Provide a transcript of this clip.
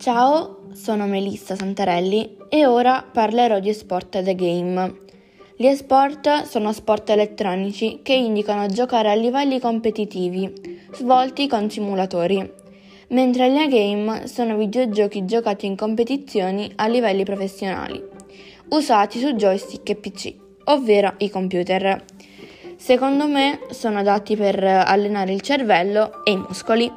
Ciao, sono Melissa Santarelli e ora parlerò di esport the game. Gli esport sono sport elettronici che indicano giocare a livelli competitivi, svolti con simulatori, mentre gli game sono videogiochi giocati in competizioni a livelli professionali, usati su joystick e PC, ovvero i computer. Secondo me sono adatti per allenare il cervello e i muscoli.